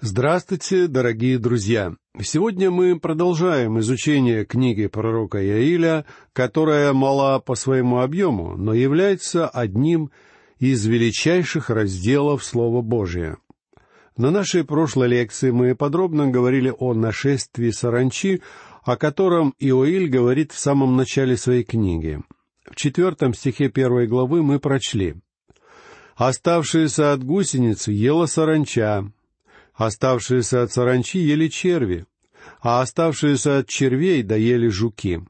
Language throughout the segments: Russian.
Здравствуйте, дорогие друзья! Сегодня мы продолжаем изучение книги пророка Яиля, которая мала по своему объему, но является одним из величайших разделов Слова Божия. На нашей прошлой лекции мы подробно говорили о нашествии саранчи, о котором Иоиль говорит в самом начале своей книги. В четвертом стихе первой главы мы прочли «Оставшиеся от гусеницы ела саранча, Оставшиеся от саранчи ели черви, а оставшиеся от червей доели жуки.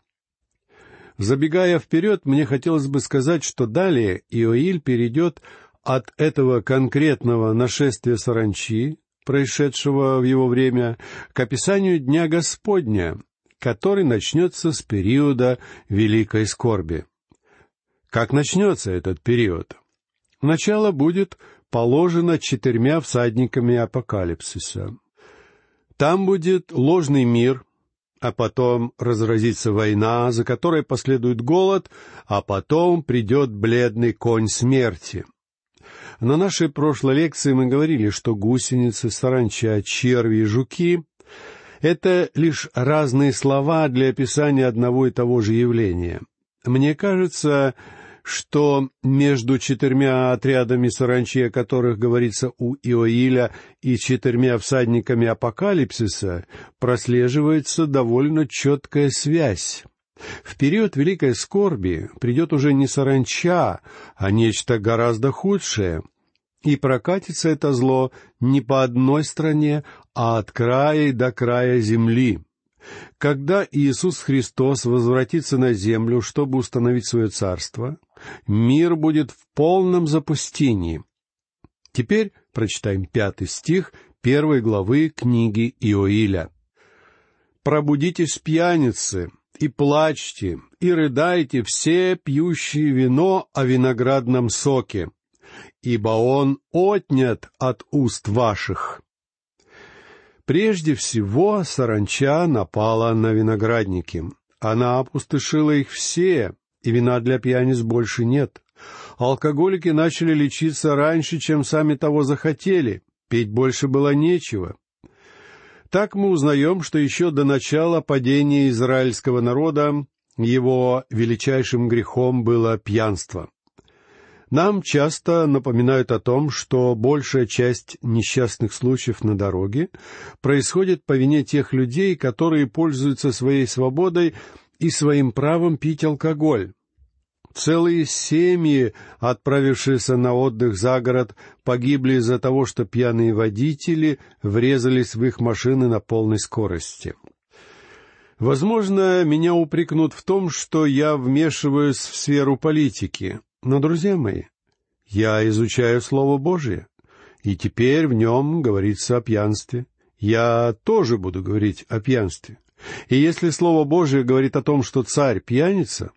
Забегая вперед, мне хотелось бы сказать, что далее Иоиль перейдет от этого конкретного нашествия саранчи, происшедшего в его время, к описанию Дня Господня, который начнется с периода Великой Скорби. Как начнется этот период? Начало будет положено четырьмя всадниками апокалипсиса. Там будет ложный мир, а потом разразится война, за которой последует голод, а потом придет бледный конь смерти. На нашей прошлой лекции мы говорили, что гусеницы, саранча, черви и жуки — это лишь разные слова для описания одного и того же явления. Мне кажется, что между четырьмя отрядами саранчи, о которых говорится у Иоиля, и четырьмя всадниками апокалипсиса прослеживается довольно четкая связь. В период великой скорби придет уже не саранча, а нечто гораздо худшее, и прокатится это зло не по одной стране, а от края до края земли. Когда Иисус Христос возвратится на землю, чтобы установить свое царство, мир будет в полном запустении. Теперь прочитаем пятый стих первой главы книги Иоиля. «Пробудитесь, пьяницы, и плачьте, и рыдайте все пьющие вино о виноградном соке, ибо он отнят от уст ваших». Прежде всего саранча напала на виноградники. Она опустошила их все, и вина для пьяниц больше нет. Алкоголики начали лечиться раньше, чем сами того захотели. Пить больше было нечего. Так мы узнаем, что еще до начала падения израильского народа его величайшим грехом было пьянство. Нам часто напоминают о том, что большая часть несчастных случаев на дороге происходит по вине тех людей, которые пользуются своей свободой и своим правом пить алкоголь. Целые семьи, отправившиеся на отдых за город, погибли из-за того, что пьяные водители врезались в их машины на полной скорости. Возможно, меня упрекнут в том, что я вмешиваюсь в сферу политики. Но, друзья мои, я изучаю Слово Божие, и теперь в нем говорится о пьянстве. Я тоже буду говорить о пьянстве. И если Слово Божие говорит о том, что царь пьяница,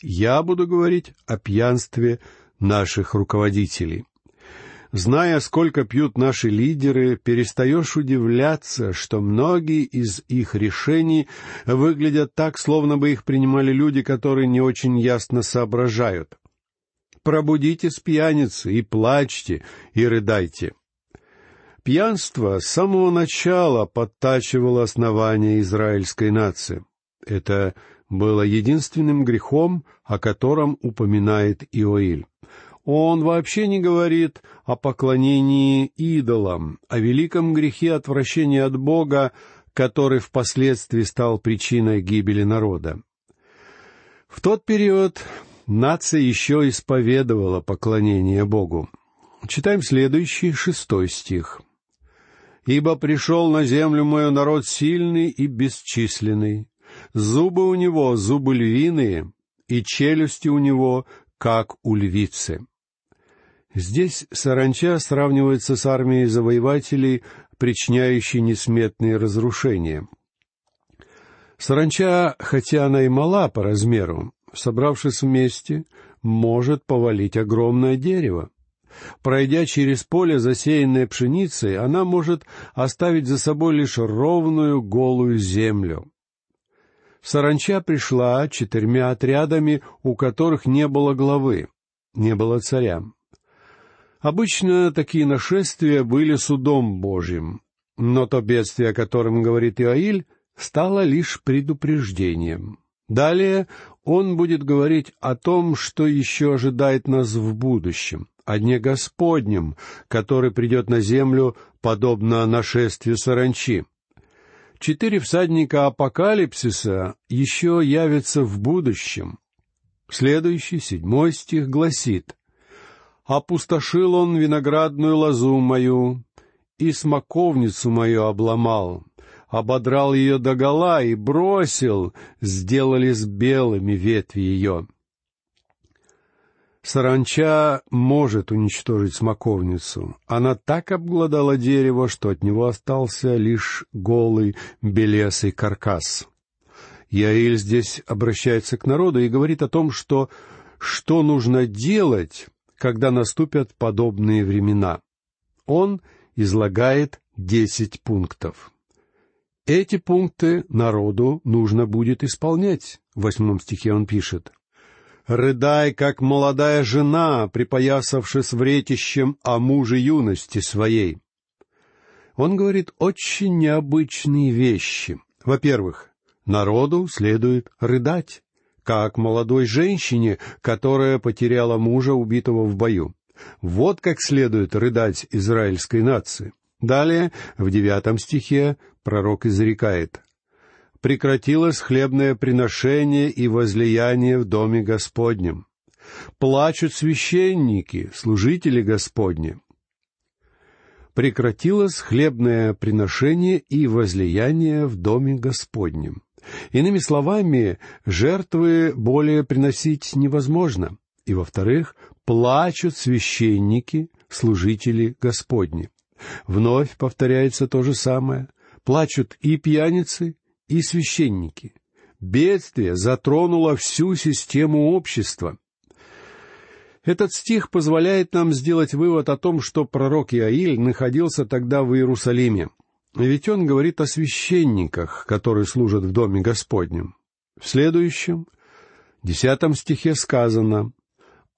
я буду говорить о пьянстве наших руководителей. Зная, сколько пьют наши лидеры, перестаешь удивляться, что многие из их решений выглядят так, словно бы их принимали люди, которые не очень ясно соображают. Пробудитесь, пьяницы, и плачьте, и рыдайте. Пьянство с самого начала подтачивало основание израильской нации. Это было единственным грехом, о котором упоминает Иоиль. Он вообще не говорит о поклонении идолам, о великом грехе отвращения от Бога, который впоследствии стал причиной гибели народа. В тот период нация еще исповедовала поклонение Богу. Читаем следующий, шестой стих. «Ибо пришел на землю мой народ сильный и бесчисленный, Зубы у него зубы львиные, и челюсти у него, как у львицы. Здесь саранча сравнивается с армией завоевателей, причиняющей несметные разрушения. Саранча, хотя она и мала по размеру, собравшись вместе, может повалить огромное дерево. Пройдя через поле, засеянное пшеницей, она может оставить за собой лишь ровную голую землю. Саранча пришла четырьмя отрядами, у которых не было главы, не было царя. Обычно такие нашествия были судом Божьим. Но то бедствие, о котором говорит Иоиль, стало лишь предупреждением. Далее он будет говорить о том, что еще ожидает нас в будущем, о дне Господнем, который придет на землю, подобно нашествию саранчи. Четыре всадника апокалипсиса еще явятся в будущем. Следующий, седьмой стих, гласит «Опустошил он виноградную лозу мою, и смоковницу мою обломал, ободрал ее догола и бросил, сделали с белыми ветви ее». Саранча может уничтожить смоковницу. Она так обглодала дерево, что от него остался лишь голый белесый каркас. Яиль здесь обращается к народу и говорит о том, что что нужно делать, когда наступят подобные времена. Он излагает десять пунктов. Эти пункты народу нужно будет исполнять. В восьмом стихе он пишет. «Рыдай, как молодая жена, припоясавшись вретищем о муже юности своей». Он говорит очень необычные вещи. Во-первых, народу следует рыдать, как молодой женщине, которая потеряла мужа, убитого в бою. Вот как следует рыдать израильской нации. Далее, в девятом стихе, пророк изрекает прекратилось хлебное приношение и возлияние в доме Господнем. Плачут священники, служители Господни. Прекратилось хлебное приношение и возлияние в доме Господнем. Иными словами, жертвы более приносить невозможно. И, во-вторых, плачут священники, служители Господни. Вновь повторяется то же самое. Плачут и пьяницы, и священники. Бедствие затронуло всю систему общества. Этот стих позволяет нам сделать вывод о том, что пророк Иаиль находился тогда в Иерусалиме. Ведь он говорит о священниках, которые служат в Доме Господнем. В следующем, десятом стихе сказано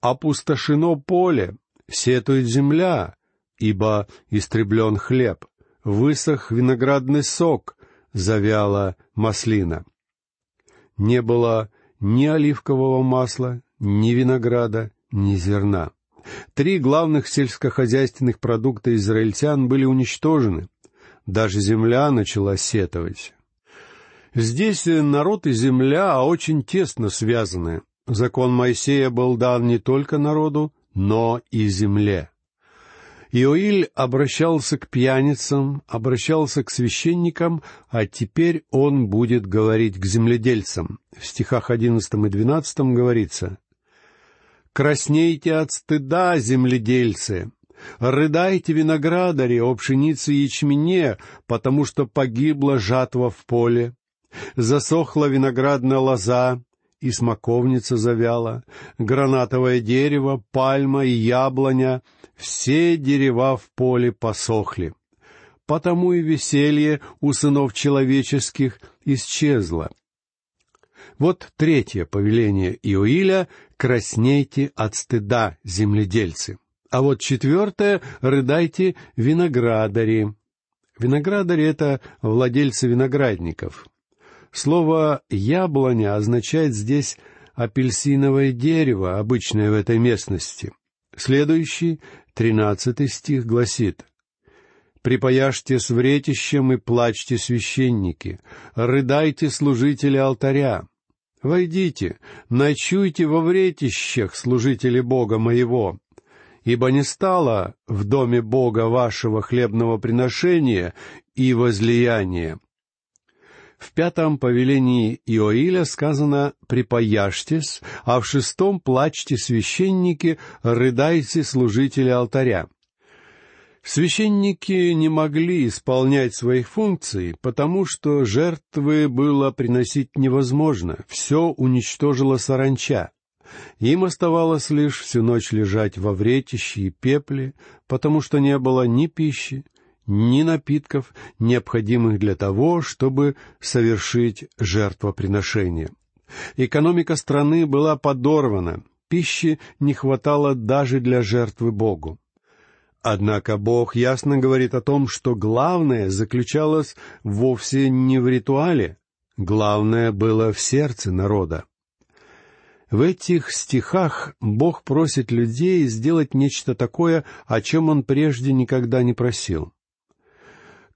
«Опустошено поле, сетует земля, ибо истреблен хлеб, высох виноградный сок, завяла маслина. Не было ни оливкового масла, ни винограда, ни зерна. Три главных сельскохозяйственных продукта израильтян были уничтожены. Даже земля начала сетовать. Здесь народ и земля очень тесно связаны. Закон Моисея был дан не только народу, но и земле. Иоиль обращался к пьяницам, обращался к священникам, а теперь он будет говорить к земледельцам. В стихах одиннадцатом и двенадцатом говорится «Краснейте от стыда, земледельцы, рыдайте виноградари о пшенице и ячмене, потому что погибла жатва в поле, засохла виноградная лоза, и смоковница завяла, гранатовое дерево, пальма и яблоня, все дерева в поле посохли. Потому и веселье у сынов человеческих исчезло. Вот третье повеление Иоиля — краснейте от стыда, земледельцы. А вот четвертое — рыдайте виноградари. Виноградари — это владельцы виноградников. Слово «яблоня» означает здесь апельсиновое дерево, обычное в этой местности. Следующий, тринадцатый стих, гласит «Припаяшьте с вретищем и плачьте священники, рыдайте служители алтаря. Войдите, ночуйте во вретищах, служители Бога моего, ибо не стало в доме Бога вашего хлебного приношения и возлияния, в пятом повелении Иоиля сказано «припаяшьтесь», а в шестом «плачьте священники, рыдайте служители алтаря». Священники не могли исполнять своих функций, потому что жертвы было приносить невозможно, все уничтожила саранча. Им оставалось лишь всю ночь лежать во вретище и пепле, потому что не было ни пищи, ни напитков, необходимых для того, чтобы совершить жертвоприношение. Экономика страны была подорвана, пищи не хватало даже для жертвы Богу. Однако Бог ясно говорит о том, что главное заключалось вовсе не в ритуале, главное было в сердце народа. В этих стихах Бог просит людей сделать нечто такое, о чем Он прежде никогда не просил.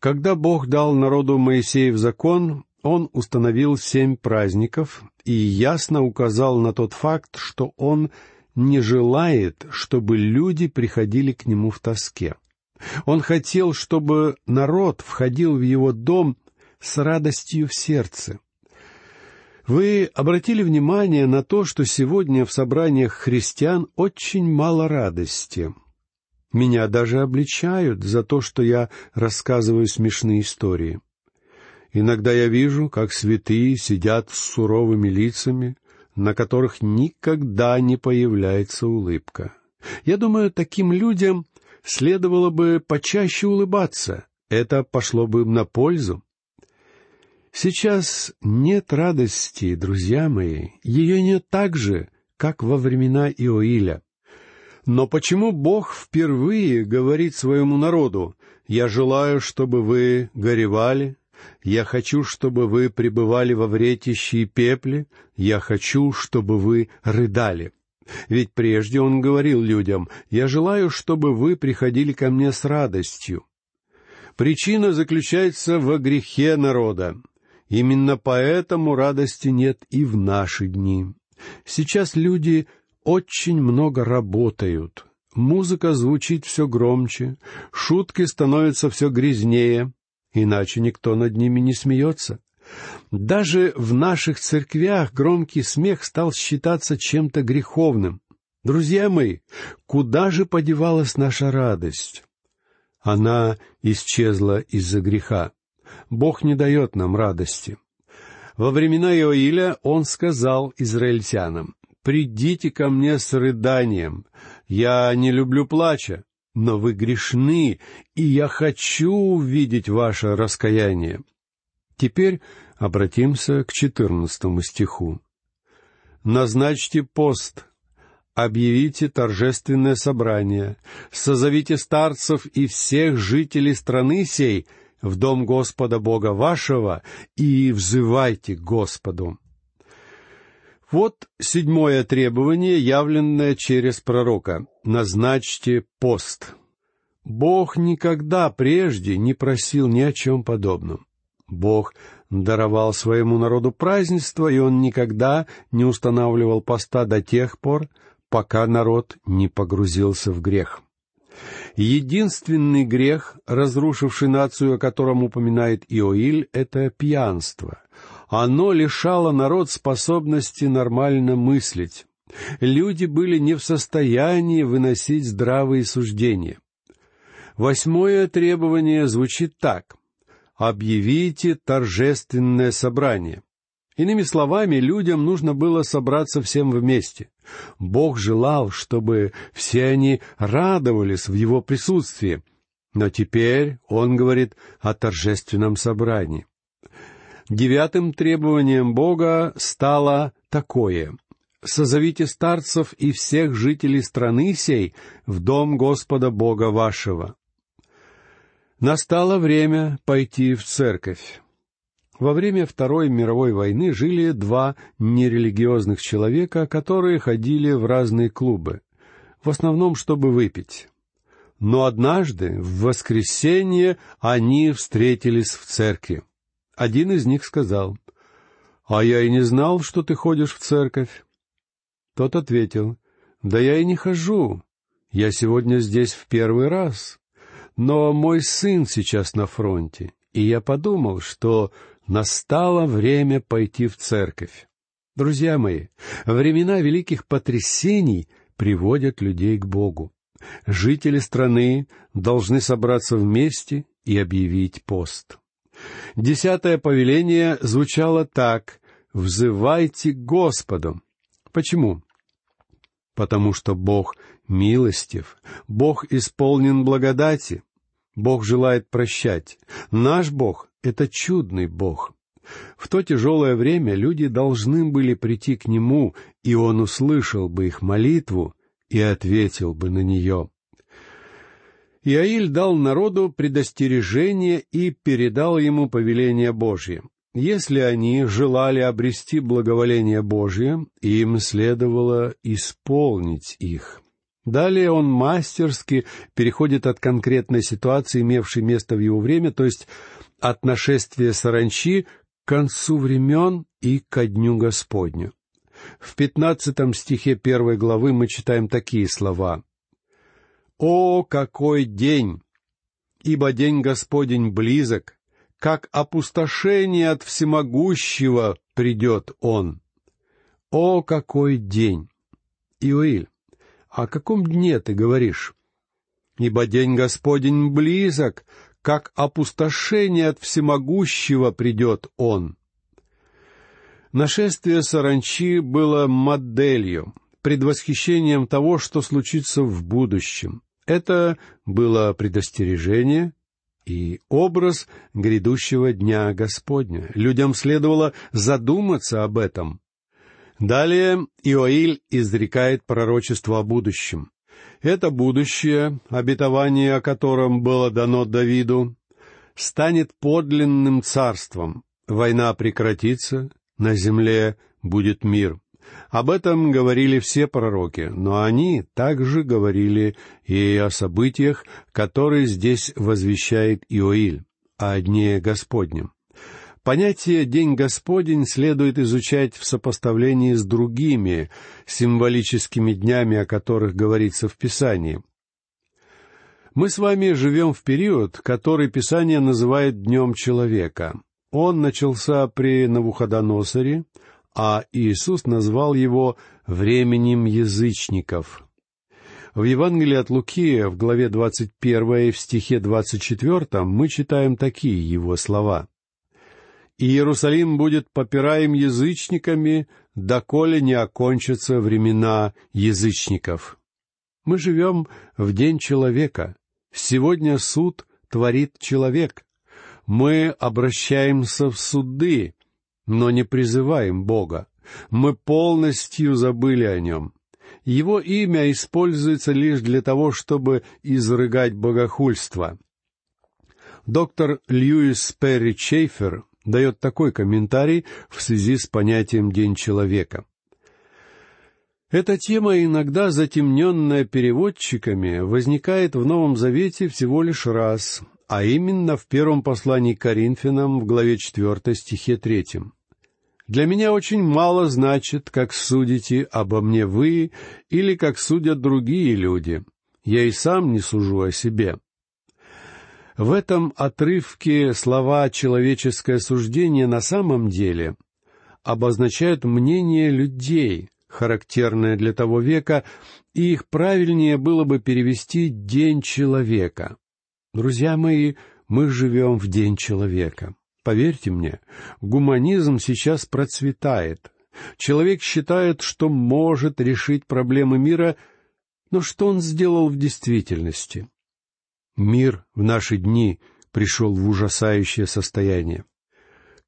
Когда Бог дал народу Моисеев закон, Он установил семь праздников и ясно указал на тот факт, что Он не желает, чтобы люди приходили к Нему в тоске. Он хотел, чтобы народ входил в Его дом с радостью в сердце. Вы обратили внимание на то, что сегодня в собраниях христиан очень мало радости. Меня даже обличают за то, что я рассказываю смешные истории. Иногда я вижу, как святые сидят с суровыми лицами, на которых никогда не появляется улыбка. Я думаю, таким людям следовало бы почаще улыбаться. Это пошло бы им на пользу. Сейчас нет радости, друзья мои, ее нет так же, как во времена Иоиля. Но почему Бог впервые говорит своему народу, «Я желаю, чтобы вы горевали, я хочу, чтобы вы пребывали во вретище и пепле, я хочу, чтобы вы рыдали». Ведь прежде он говорил людям, «Я желаю, чтобы вы приходили ко мне с радостью». Причина заключается во грехе народа. Именно поэтому радости нет и в наши дни. Сейчас люди очень много работают. Музыка звучит все громче, шутки становятся все грязнее, иначе никто над ними не смеется. Даже в наших церквях громкий смех стал считаться чем-то греховным. Друзья мои, куда же подевалась наша радость? Она исчезла из-за греха. Бог не дает нам радости. Во времена Иоиля он сказал израильтянам, «Придите ко мне с рыданием. Я не люблю плача, но вы грешны, и я хочу увидеть ваше раскаяние». Теперь обратимся к четырнадцатому стиху. «Назначьте пост, объявите торжественное собрание, созовите старцев и всех жителей страны сей, в дом Господа Бога вашего и взывайте Господу». Вот седьмое требование, явленное через пророка. «Назначьте пост». Бог никогда прежде не просил ни о чем подобном. Бог даровал своему народу празднество, и он никогда не устанавливал поста до тех пор, пока народ не погрузился в грех. Единственный грех, разрушивший нацию, о котором упоминает Иоиль, — это пьянство. Оно лишало народ способности нормально мыслить. Люди были не в состоянии выносить здравые суждения. Восьмое требование звучит так. «Объявите торжественное собрание». Иными словами, людям нужно было собраться всем вместе. Бог желал, чтобы все они радовались в Его присутствии. Но теперь Он говорит о торжественном собрании. Девятым требованием Бога стало такое. «Созовите старцев и всех жителей страны сей в дом Господа Бога вашего». Настало время пойти в церковь. Во время Второй мировой войны жили два нерелигиозных человека, которые ходили в разные клубы, в основном чтобы выпить. Но однажды, в воскресенье, они встретились в церкви. Один из них сказал, «А я и не знал, что ты ходишь в церковь». Тот ответил, «Да я и не хожу. Я сегодня здесь в первый раз. Но мой сын сейчас на фронте, и я подумал, что настало время пойти в церковь. Друзья мои, времена великих потрясений приводят людей к Богу. Жители страны должны собраться вместе и объявить пост. Десятое повеление звучало так «Взывайте Господу». Почему? Потому что Бог милостив, Бог исполнен благодати, Бог желает прощать. Наш Бог это чудный Бог. В то тяжелое время люди должны были прийти к Нему, и Он услышал бы их молитву и ответил бы на нее. Иаиль дал народу предостережение и передал ему повеление Божье. Если они желали обрести благоволение Божье, им следовало исполнить их. Далее он мастерски переходит от конкретной ситуации, имевшей место в его время, то есть от нашествия саранчи к концу времен и ко дню Господню. В пятнадцатом стихе первой главы мы читаем такие слова. «О, какой день! Ибо день Господень близок, как опустошение от всемогущего придет он. О, какой день! Иоиль, о каком дне ты говоришь? Ибо день Господень близок, как опустошение от всемогущего придет он. Нашествие саранчи было моделью, предвосхищением того, что случится в будущем. Это было предостережение и образ грядущего Дня Господня. Людям следовало задуматься об этом. Далее Иоиль изрекает пророчество о будущем. Это будущее, обетование о котором было дано Давиду, станет подлинным царством. Война прекратится, на земле будет мир. Об этом говорили все пророки, но они также говорили и о событиях, которые здесь возвещает Иоиль, о дне Господнем. Понятие «День Господень» следует изучать в сопоставлении с другими символическими днями, о которых говорится в Писании. Мы с вами живем в период, который Писание называет Днем Человека. Он начался при Навуходоносоре, а Иисус назвал его временем язычников. В Евангелии от Луки, в главе 21 в стихе 24 мы читаем такие его слова. «И Иерусалим будет попираем язычниками, доколе не окончатся времена язычников». Мы живем в день человека. Сегодня суд творит человек. Мы обращаемся в суды, но не призываем Бога. Мы полностью забыли о Нем. Его имя используется лишь для того, чтобы изрыгать богохульство. Доктор Льюис Перри Чейфер дает такой комментарий в связи с понятием «День человека». Эта тема, иногда затемненная переводчиками, возникает в Новом Завете всего лишь раз, а именно в первом послании к Коринфянам в главе 4 стихе 3. «Для меня очень мало значит, как судите обо мне вы или как судят другие люди. Я и сам не сужу о себе». В этом отрывке слова «человеческое суждение» на самом деле обозначают мнение людей, характерное для того века, и их правильнее было бы перевести «день человека». Друзья мои, мы живем в день человека. Поверьте мне, гуманизм сейчас процветает. Человек считает, что может решить проблемы мира, но что он сделал в действительности? Мир в наши дни пришел в ужасающее состояние.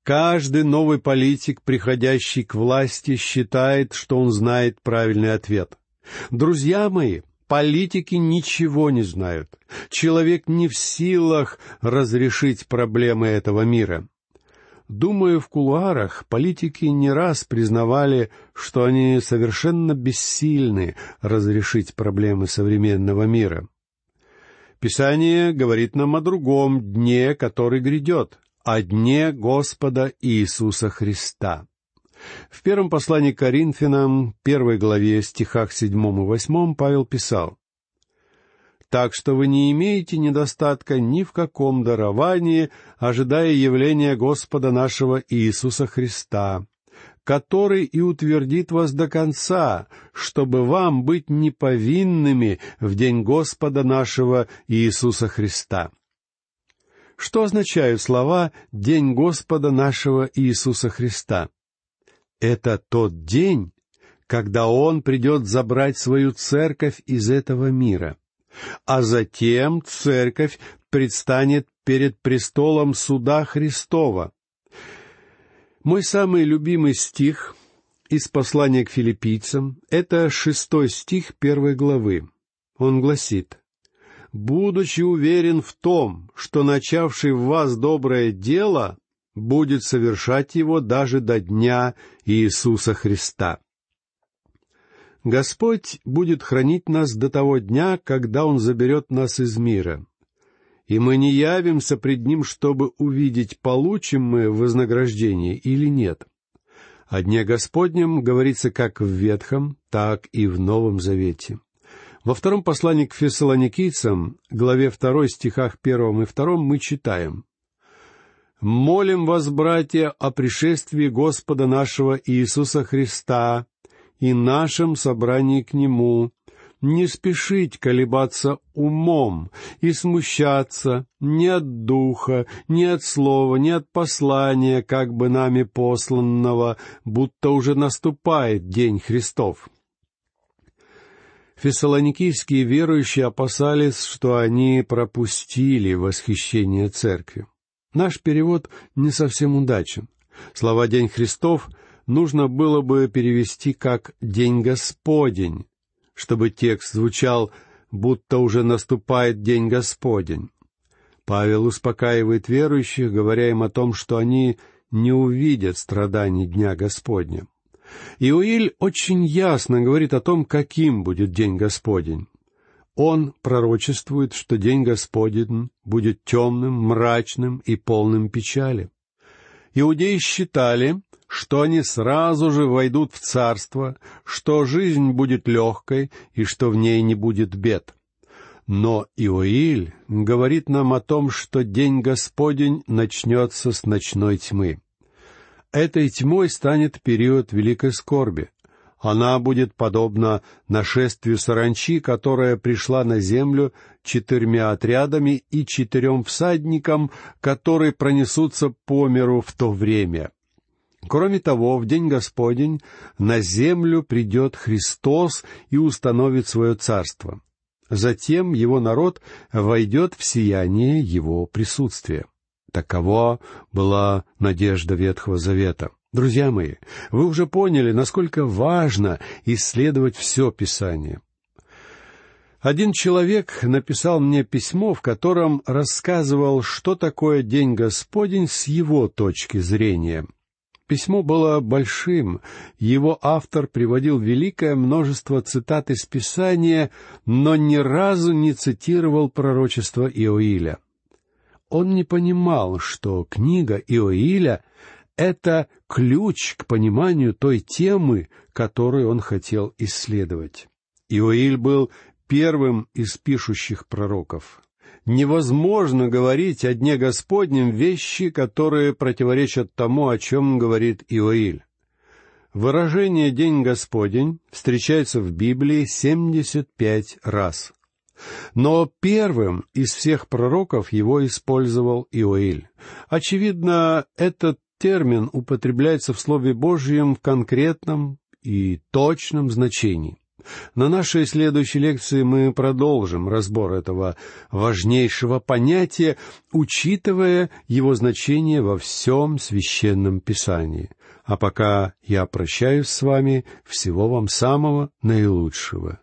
Каждый новый политик, приходящий к власти, считает, что он знает правильный ответ. Друзья мои, Политики ничего не знают. Человек не в силах разрешить проблемы этого мира. Думаю, в кулуарах политики не раз признавали, что они совершенно бессильны разрешить проблемы современного мира. Писание говорит нам о другом дне, который грядет, о дне Господа Иисуса Христа. В первом послании к Коринфянам, первой главе, стихах седьмом и восьмом, Павел писал, «Так что вы не имеете недостатка ни в каком даровании, ожидая явления Господа нашего Иисуса Христа, который и утвердит вас до конца, чтобы вам быть неповинными в день Господа нашего Иисуса Христа». Что означают слова «День Господа нашего Иисуса Христа»? Это тот день, когда Он придет забрать свою церковь из этого мира. А затем церковь предстанет перед престолом суда Христова. Мой самый любимый стих из послания к филиппийцам — это шестой стих первой главы. Он гласит, будучи уверен в том, что начавший в вас доброе дело будет совершать его даже до дня Иисуса Христа. Господь будет хранить нас до того дня, когда Он заберет нас из мира. И мы не явимся пред Ним, чтобы увидеть, получим мы вознаграждение или нет. О Дне Господнем говорится как в Ветхом, так и в Новом Завете. Во втором послании к фессалоникийцам, главе второй стихах первом и втором мы читаем «Молим вас, братья, о пришествии Господа нашего Иисуса Христа и нашем собрании к Нему, не спешить колебаться умом и смущаться ни от духа, ни от слова, ни от послания, как бы нами посланного, будто уже наступает день Христов. Фессалоникийские верующие опасались, что они пропустили восхищение церкви. Наш перевод не совсем удачен. Слова «День Христов» нужно было бы перевести как «День Господень», чтобы текст звучал, будто уже наступает День Господень. Павел успокаивает верующих, говоря им о том, что они не увидят страданий Дня Господня. Иоиль очень ясно говорит о том, каким будет День Господень. Он пророчествует, что День Господень будет темным, мрачным и полным печали. Иудеи считали, что они сразу же войдут в царство, что жизнь будет легкой и что в ней не будет бед. Но Иоиль говорит нам о том, что день Господень начнется с ночной тьмы. Этой тьмой станет период великой скорби. Она будет подобна нашествию саранчи, которая пришла на землю четырьмя отрядами и четырем всадникам, которые пронесутся по миру в то время. Кроме того, в день Господень на землю придет Христос и установит свое царство. Затем его народ войдет в сияние его присутствия. Такова была надежда Ветхого Завета. Друзья мои, вы уже поняли, насколько важно исследовать все Писание. Один человек написал мне письмо, в котором рассказывал, что такое День Господень с его точки зрения. Письмо было большим, его автор приводил великое множество цитат из Писания, но ни разу не цитировал пророчество Иоиля. Он не понимал, что книга Иоиля — это ключ к пониманию той темы, которую он хотел исследовать. Иоиль был первым из пишущих пророков. Невозможно говорить о Дне Господнем вещи, которые противоречат тому, о чем говорит Иоиль. Выражение «День Господень» встречается в Библии семьдесят пять раз. Но первым из всех пророков его использовал Иоиль. Очевидно, этот термин употребляется в Слове Божьем в конкретном и точном значении. На нашей следующей лекции мы продолжим разбор этого важнейшего понятия, учитывая его значение во всем священном писании. А пока я прощаюсь с вами, всего вам самого наилучшего.